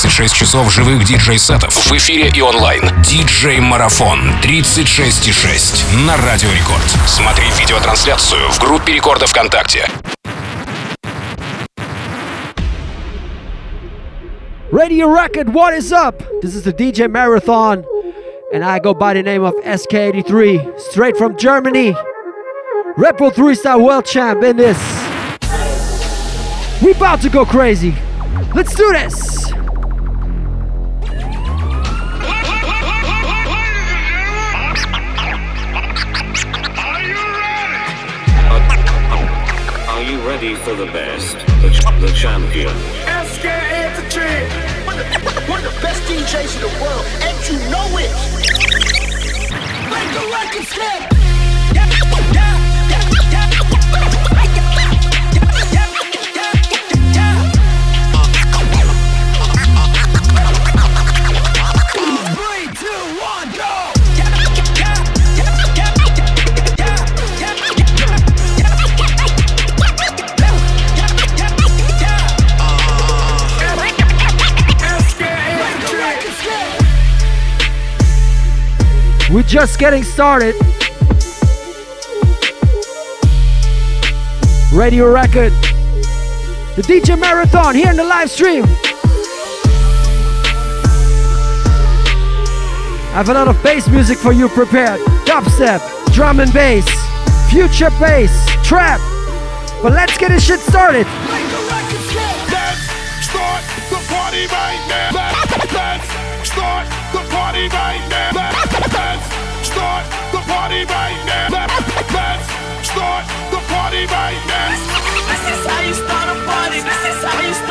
36 часов живых диджей-сетов в эфире и онлайн. Диджей-марафон 36,6 на Радио Рекорд. Смотри видеотрансляцию в группе Рекорда ВКонтакте. Radio Record, what is up? This is the DJ Marathon, and I go by the name of SK83, straight from Germany. Repro 3 Star World Champ in this. We about to go crazy. Let's do this. Ready for the best? The, ch- the champion. SK Infantry, one one of the best DJs in the world, and you know it. Make the record skip. Yeah, yeah, We're just getting started. Radio Record. The DJ Marathon here in the live stream. I have a lot of bass music for you prepared. Dubstep, drum and bass, future bass, trap. But let's get this shit started. Party right now. Let's start the party right now. Party right now. Let's, start the party right now. This is how you start a party. This is how you start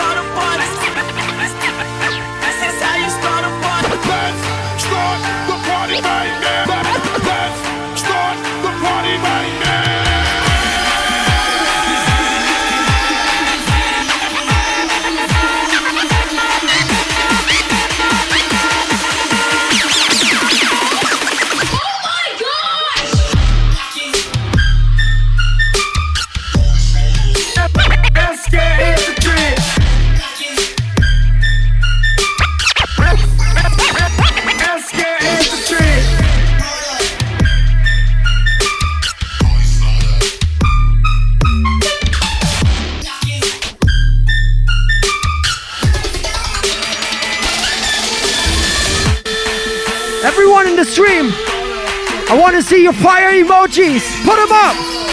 see your fire emojis. Put them up.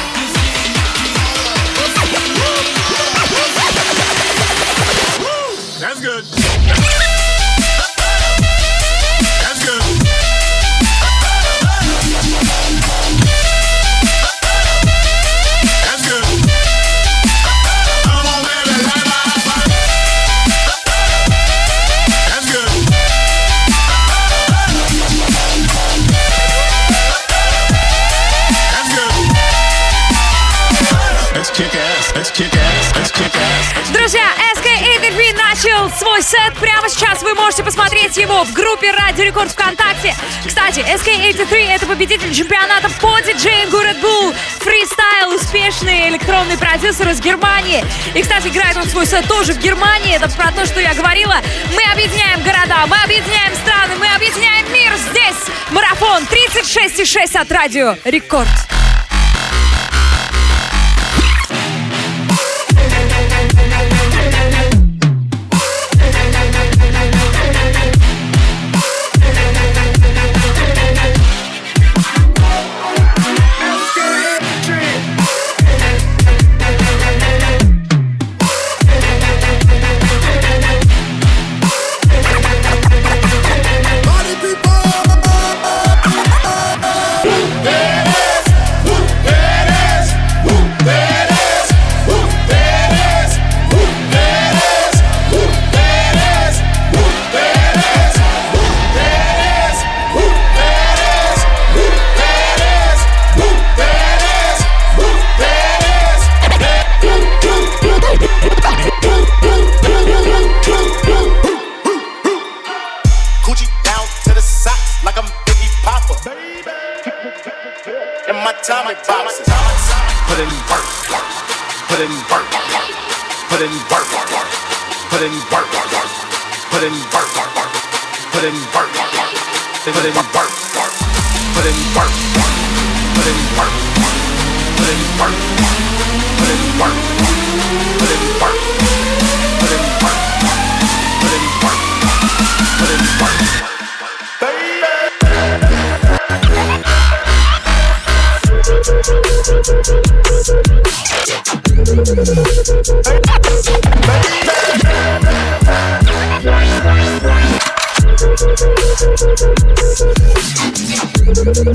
Сет. Прямо сейчас вы можете посмотреть его в группе Радио Рекорд ВКонтакте. Кстати, SK83 это победитель чемпионата по диджеингу Red Bull Freestyle, успешный электронный продюсер из Германии. И, кстати, играет он свой сет тоже в Германии. Это про то, что я говорила. Мы объединяем города, мы объединяем страны, мы объединяем мир здесь. Марафон 36,6 от Радио Рекорд.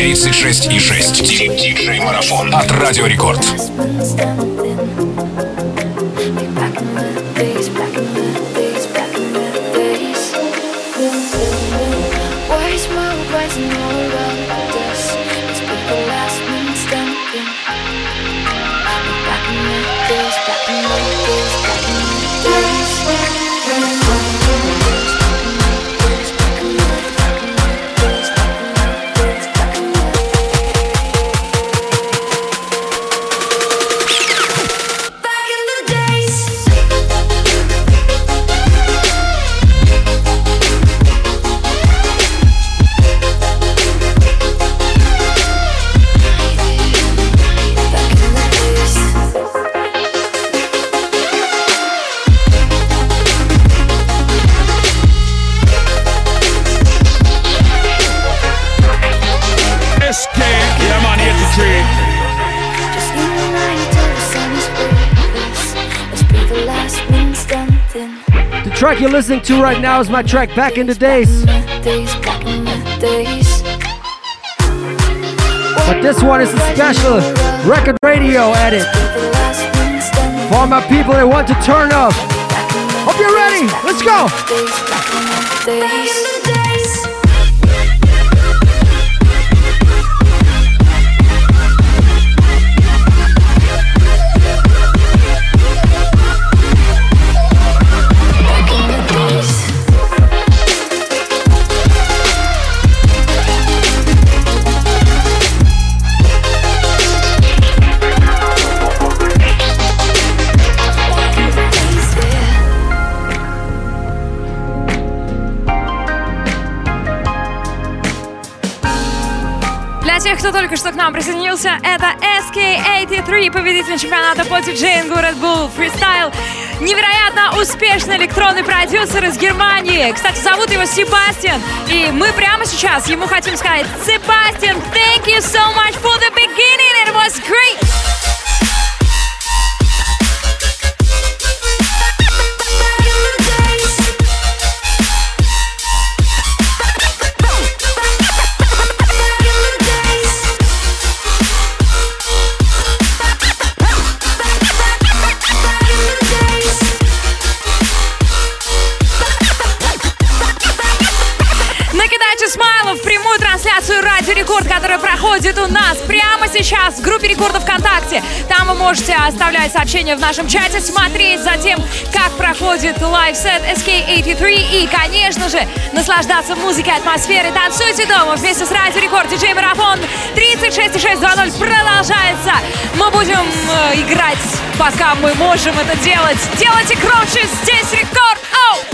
36,6. Диджей-марафон от Радио Рекорд. listening to right now is my track Back in the Days. But this one is a special record radio edit for my people that want to turn up. Hope you're ready. Let's go. кто только что к нам присоединился, это SK83, победитель чемпионата по диджеингу Red Bull Freestyle. Невероятно успешный электронный продюсер из Германии. Кстати, зовут его Себастьян. И мы прямо сейчас ему хотим сказать, Себастьян, thank you so much for the beginning, it was great. У нас прямо сейчас в группе рекордов ВКонтакте. Там вы можете оставлять сообщения в нашем чате, смотреть за тем, как проходит лайфсет SK83 и, конечно же, наслаждаться музыкой, атмосферой. Танцуйте дома вместе с Радио Рекорд, диджей Марафон 36.620 продолжается. Мы будем э, играть, пока мы можем это делать. Делайте громче, здесь рекорд! Оу!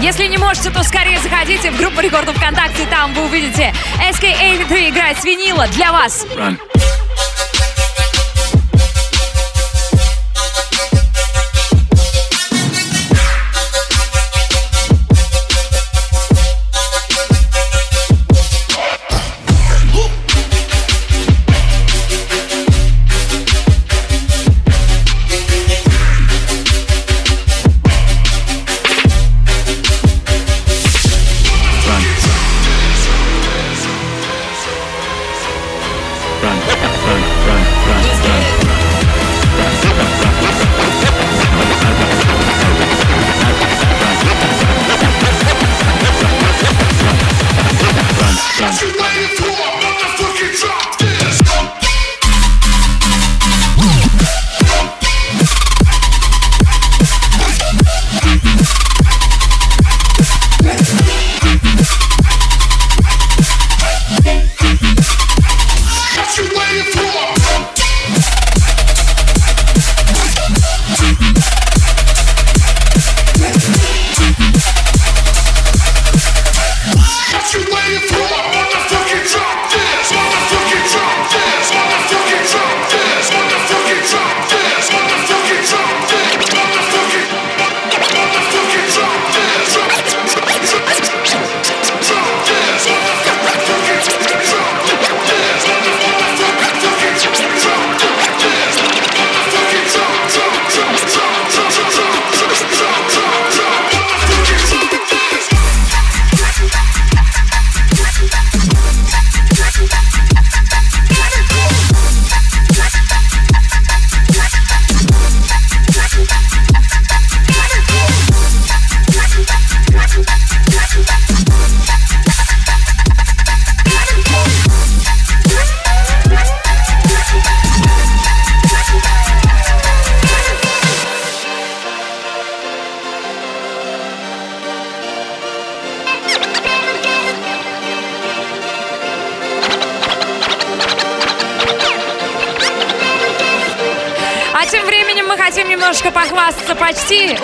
Если не можете, то скорее заходите в группу рекордов ВКонтакте, там вы увидите SK83 играет с винила для вас. Run.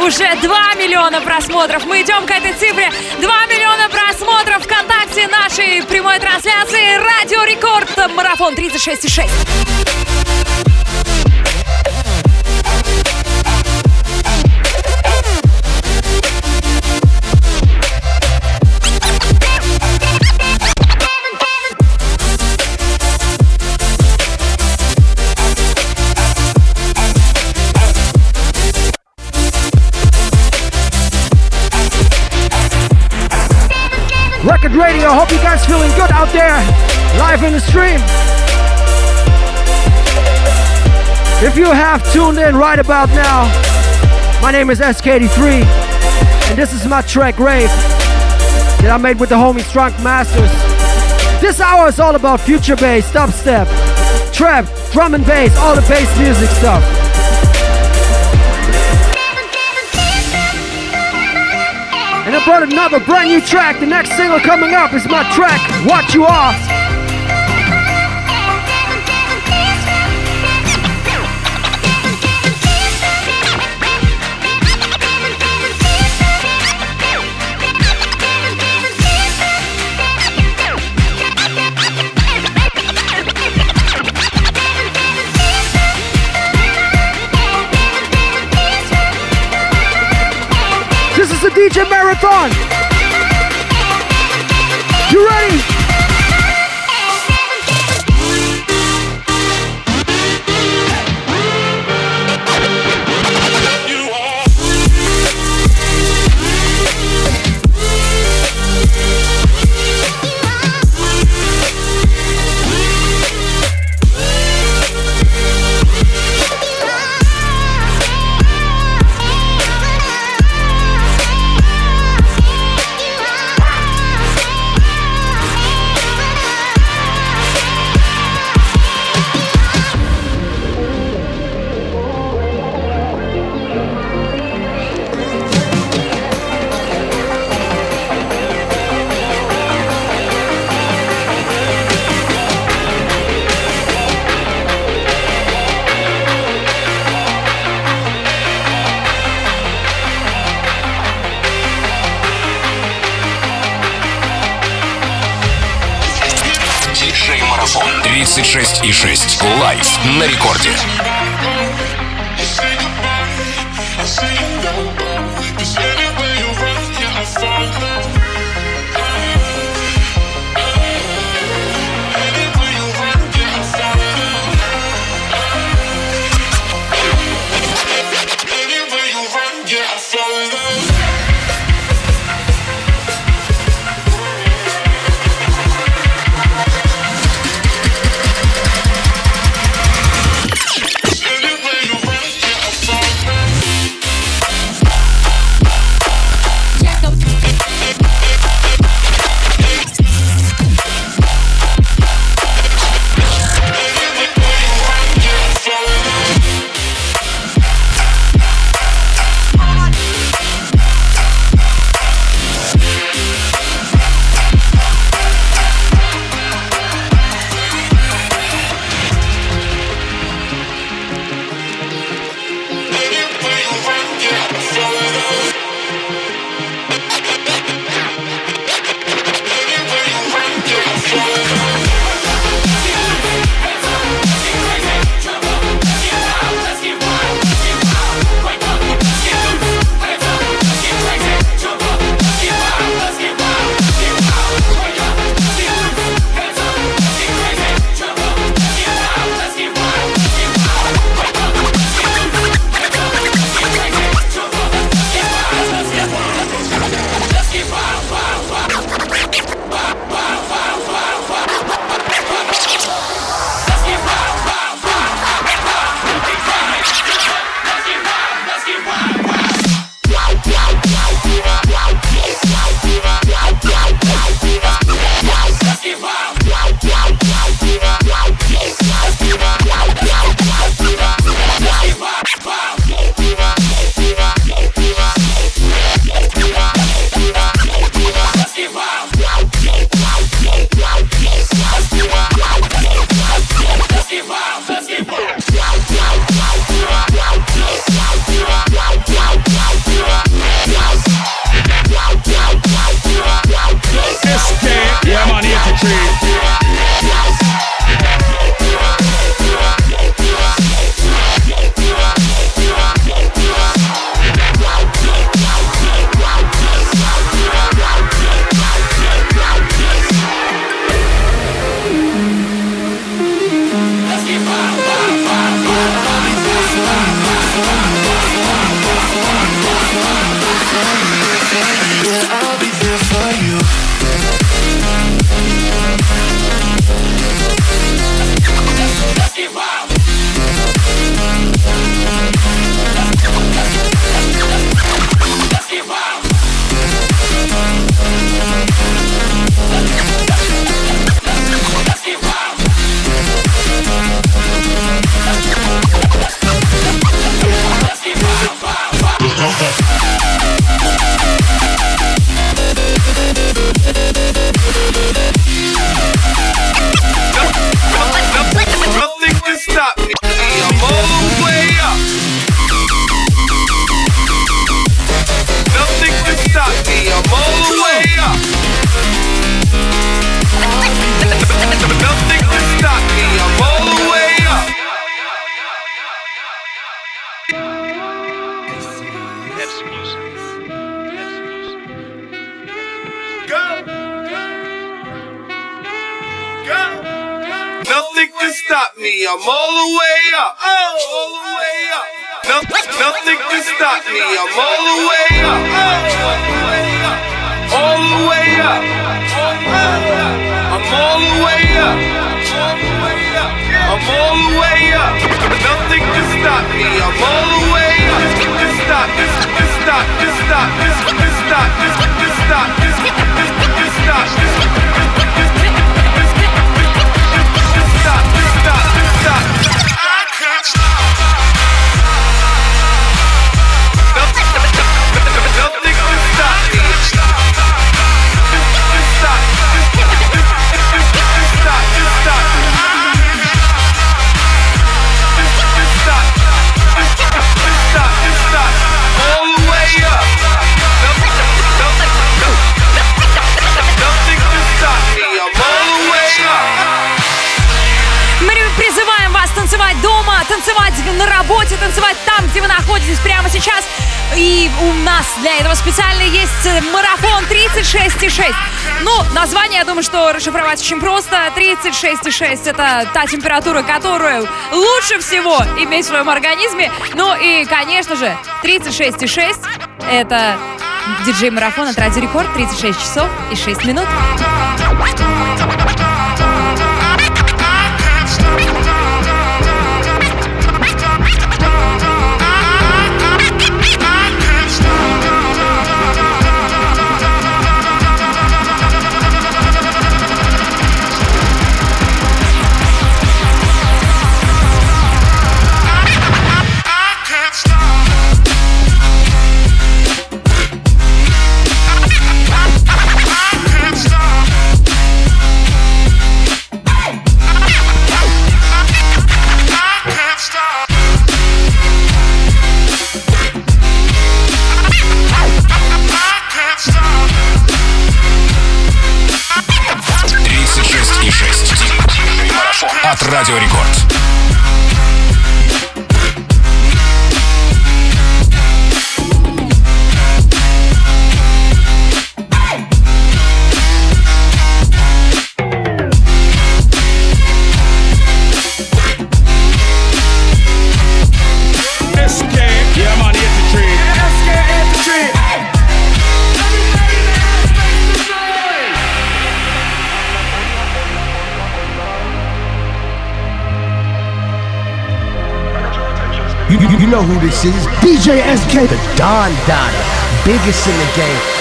Уже 2 миллиона просмотров. Мы идем к этой цифре. 2 миллиона просмотров ВКонтакте нашей прямой трансляции. Радио Рекорд. Марафон 36,6. Radio. Hope you guys feeling good out there, live in the stream. If you have tuned in right about now, my name is Eskei83, and this is my track Rave that I made with the homie Strunk Masters. This hour is all about future bass, dubstep, trap, drum and bass, all the bass music stuff. Brought another brand new track. The next single coming up is my track, What You Are. Up. I'm all the way up. Nothing can stop me. I'm all the way up. Just stop. Just, stop. Just stop. Just, stop. Just, stop. Just, just, stop. Just, stop. Stop. Stop. I can't stop. Работе, танцевать там, где вы находитесь прямо сейчас. И у нас для этого специально есть э, марафон 36,6. Ну, название, я думаю, что расшифровать очень просто. 36,6 это та температура, которую лучше всего иметь в своем организме. Ну и, конечно же, 36,6 это диджей-марафон от Радио Рекорд. 36 часов и 6 минут. This is? DJ SK, the Don Dada, biggest in the game.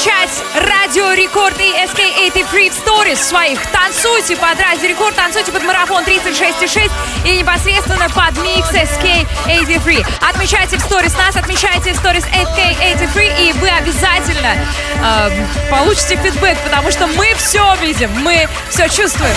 Отмечать Радио Рекорд и SK83 в сторис своих. Танцуйте под Радио Рекорд, танцуйте под марафон 36,6 и непосредственно под микс SK83. Отмечайте в сторис нас, отмечайте в сторис SK83 и вы обязательно э, получите фидбэк, потому что мы все видим, мы все чувствуем.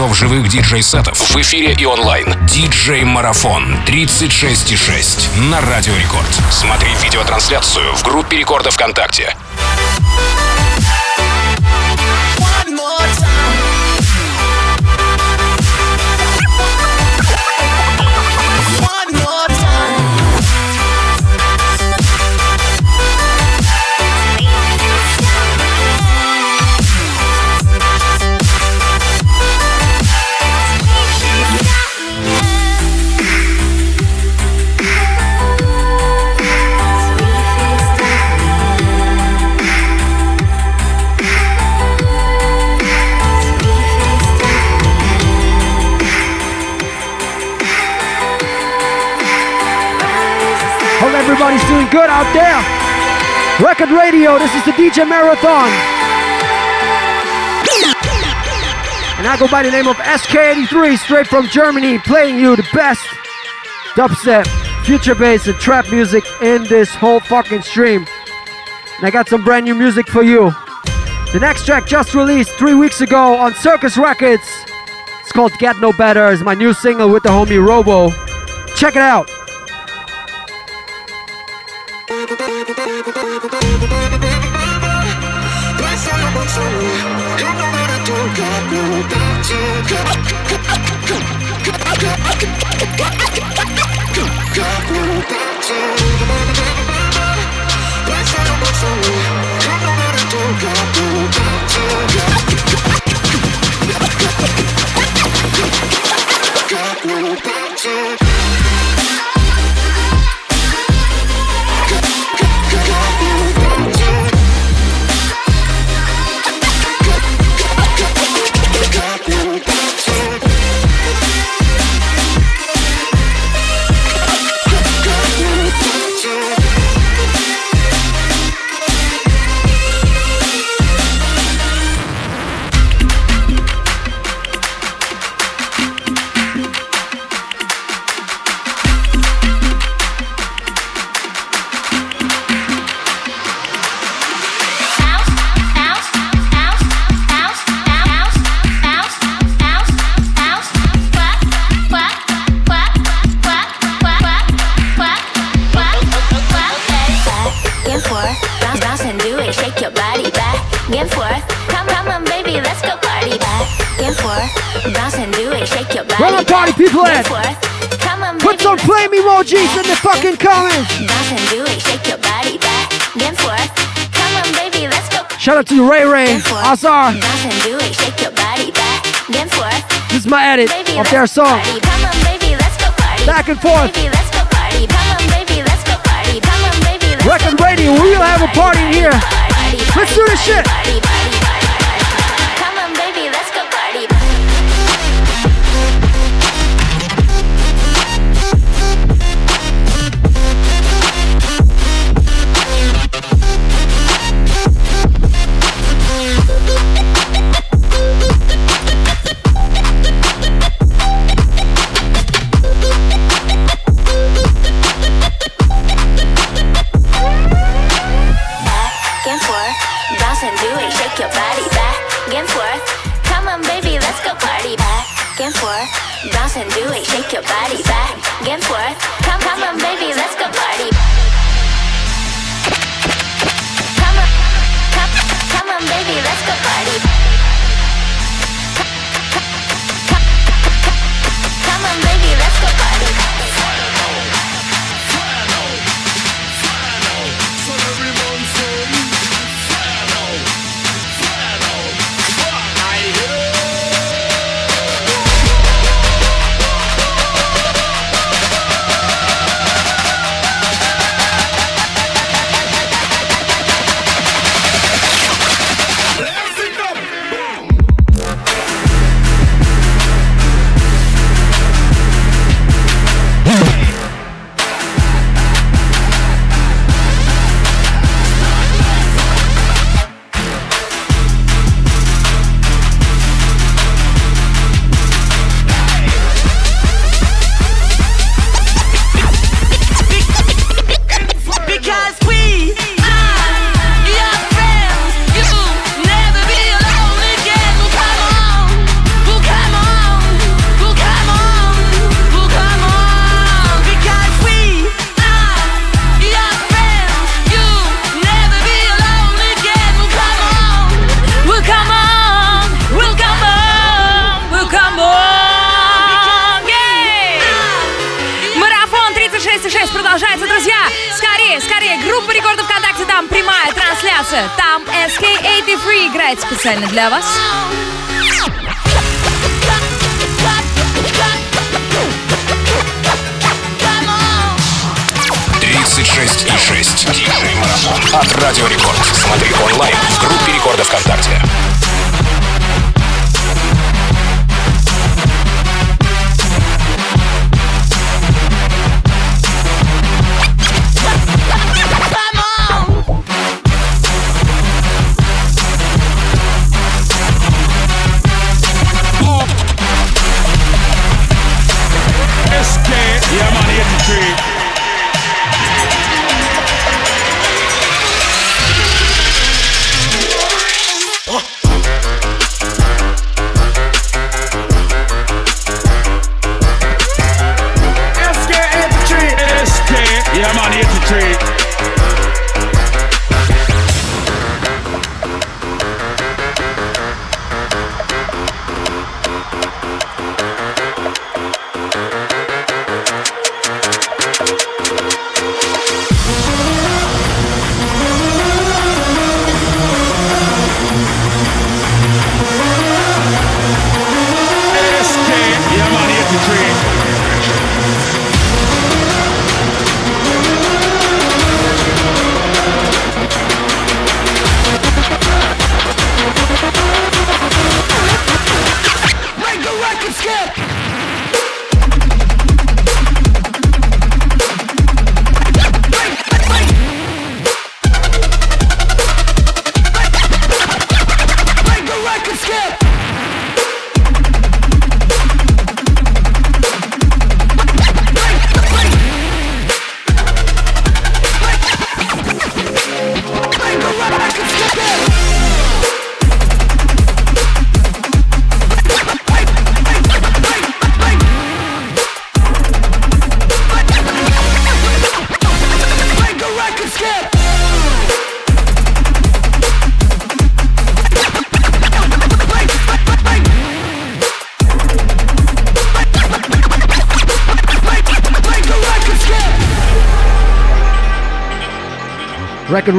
Часов живых диджей-сетов в эфире и онлайн. Диджей-марафон 36,6 на Радио Рекорд. Смотри видеотрансляцию в группе Рекорда ВКонтакте. Good out there. Record Radio, this is the DJ Marathon. And I go by the name of Eskei83, straight from Germany, playing you the best dubstep, future bass, and trap music in this whole fucking stream. And I got some brand new music for you. The next track just released three weeks ago on Circus Records. It's called Get No Better. It's my new single with the homie Robo. Check it out. Party back people and at? Come on, Put some flame emojis in the fucking comments. bounce do it. Shake your body back and forth. Come on, baby, let's go. Shout out to Ray Ray. Azar. Bounce and do it. Shake back and forth. This is my edit of their song. party. Come on, baby, let's go party. Back and forth. Baby, let's go party. Come on, baby, let's go party. Come on, baby, let's go we will have a party in here. Let's do this shit.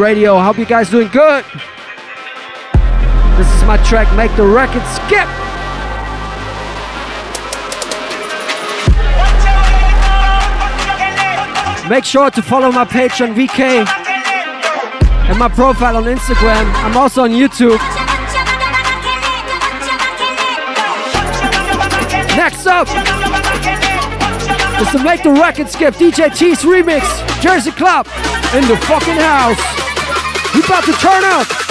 Radio, hope you guys doing good. This is my track, Make the Record Skip. Make sure to follow my page on VK and my profile on Instagram. I'm also on YouTube. Next up is to Make the Record Skip DJ T's remix, Jersey Club in the fucking house. We about to turn up.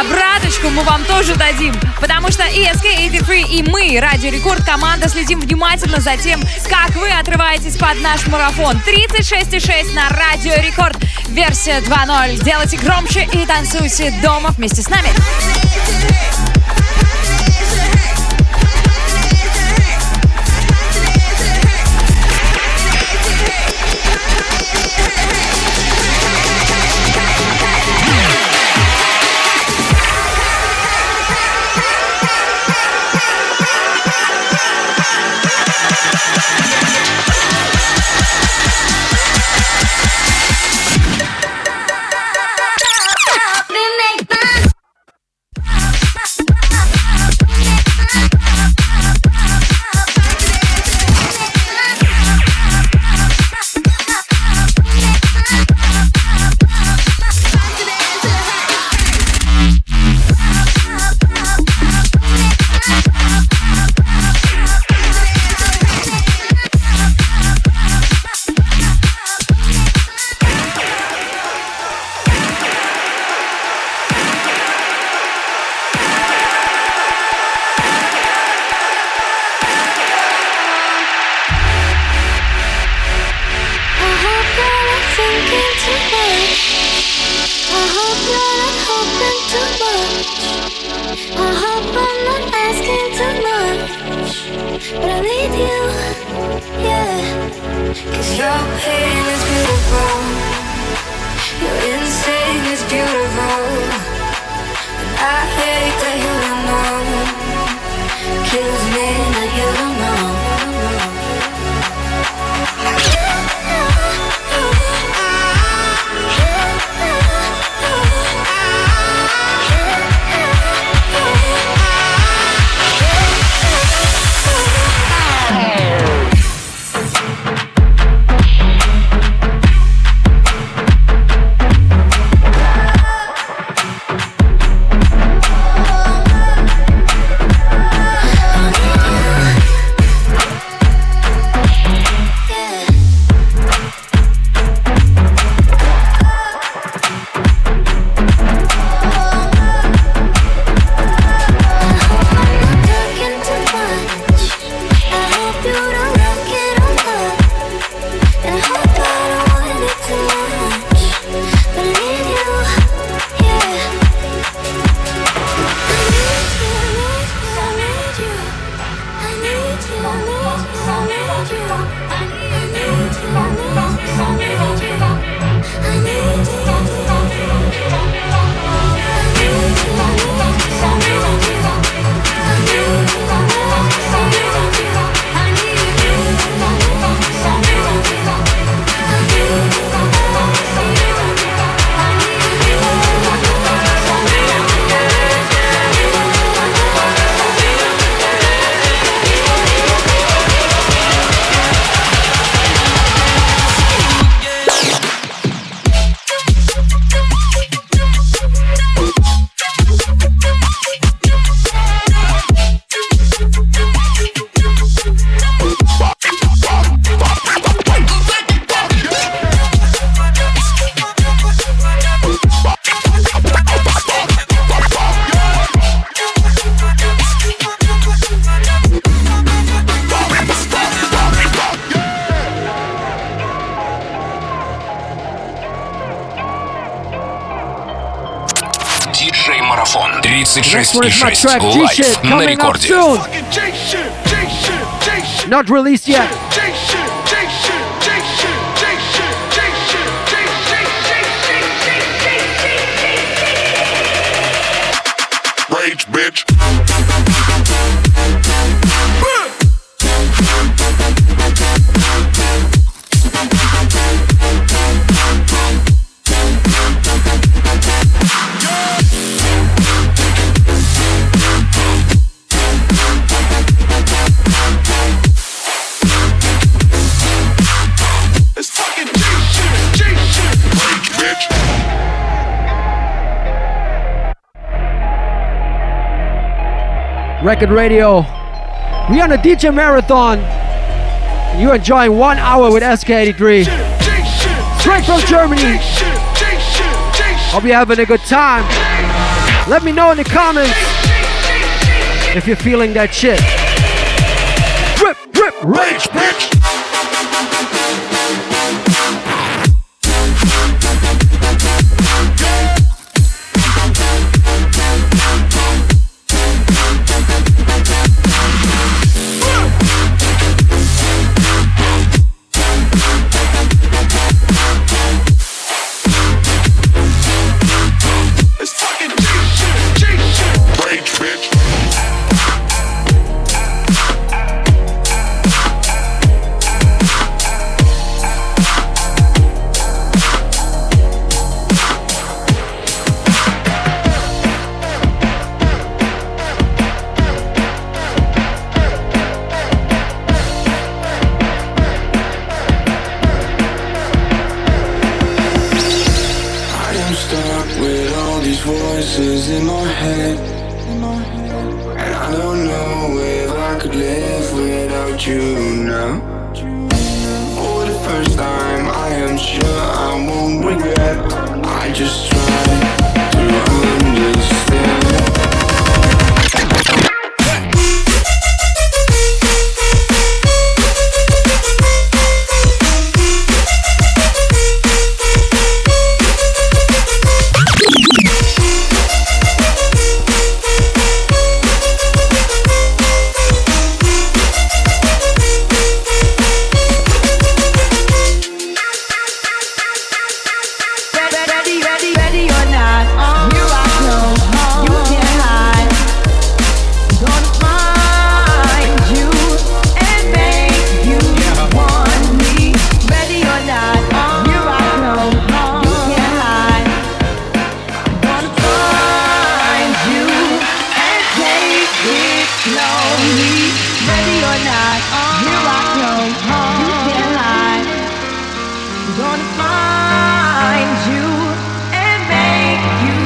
Обраточку мы вам тоже дадим, потому что и SK83, и мы, Радио Рекорд, команда, следим внимательно за тем, как вы отрываетесь под наш марафон. 36,6 на Радио Рекорд, версия 2.0. Делайте громче и танцуйте дома вместе с нами. your hands. 6 my track G-Shit coming up soon. Not released yet. Record Radio. We on a DJ marathon. You're enjoying one hour with Eskei83. Straight from Germany. Hope you're having a good time. Let me know in the comments if you're feeling that shit. lonely. Ready or not, here I come. You can't hide. Gonna find you and make you.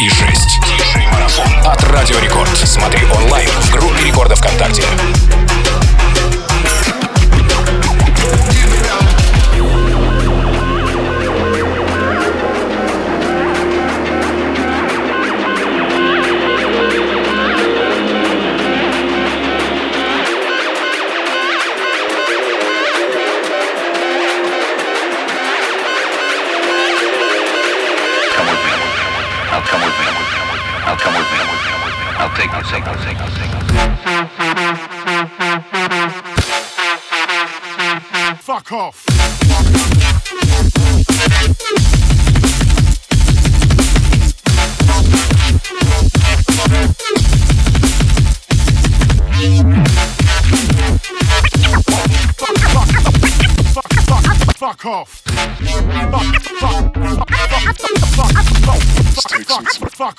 и 6. Диджей-марафон от Радио Рекорд. Смотри онлайн в группе Рекорда ВКонтакте.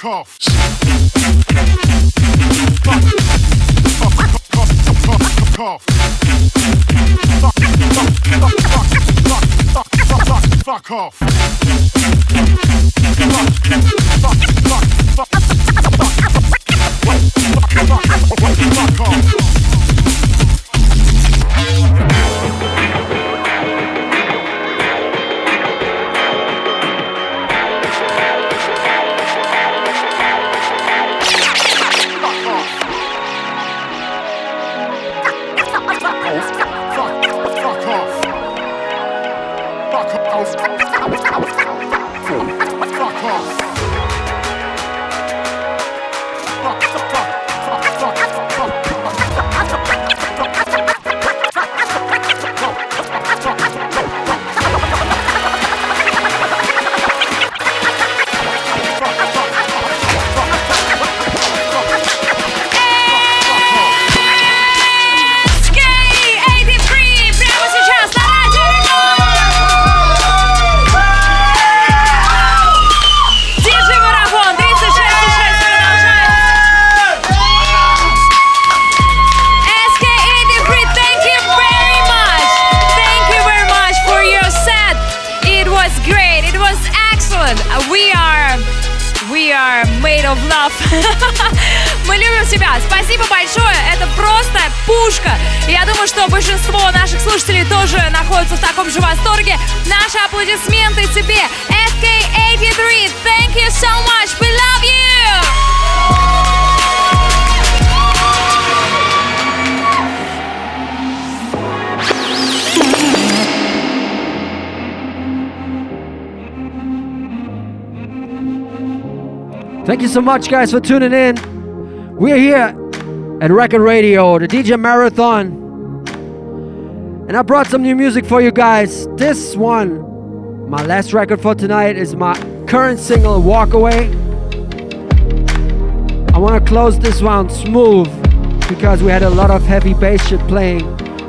Fuck so much, guys, for tuning in. We're here at Record Radio, the DJ Marathon. And I brought some new music for you guys. This one, my last record for tonight, is my current single, Walk Away. I want to close this round smooth because we had a lot of heavy bass shit playing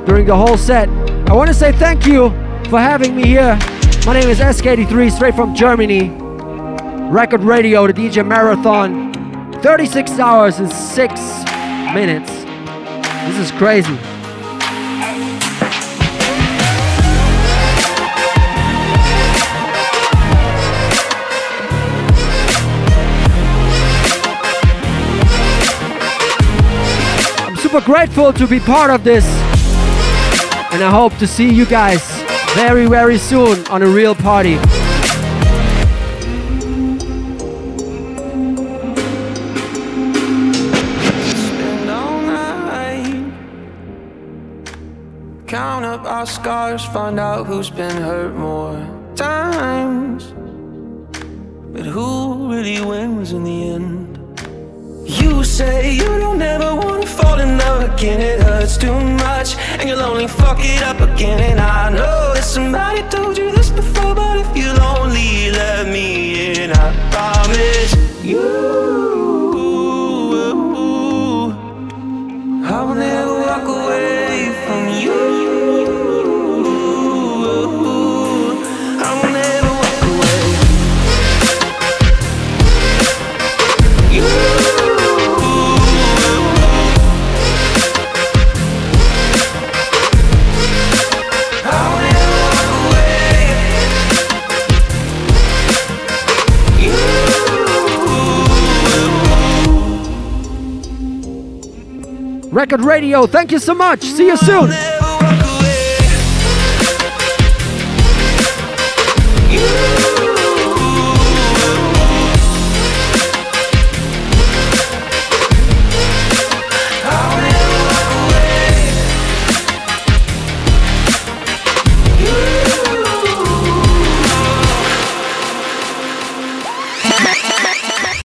during the whole set. I want to say thank you for having me here. My name is Eskei83, straight from Germany. Record Radio, the DJ Marathon. 36 hours and 6 minutes. This is crazy. I'm super grateful to be part of this. And I hope to see you guys very, very soon on a real party. Scars, find out who's been hurt more times. But who really wins in the end? You say you don't ever wanna fall in love again, it hurts too much, and you'll only fuck it up again. And I know that somebody told you this before, but if you'll only let me in, I promise you. I will never walk away Record Radio, thank you so much. See you soon.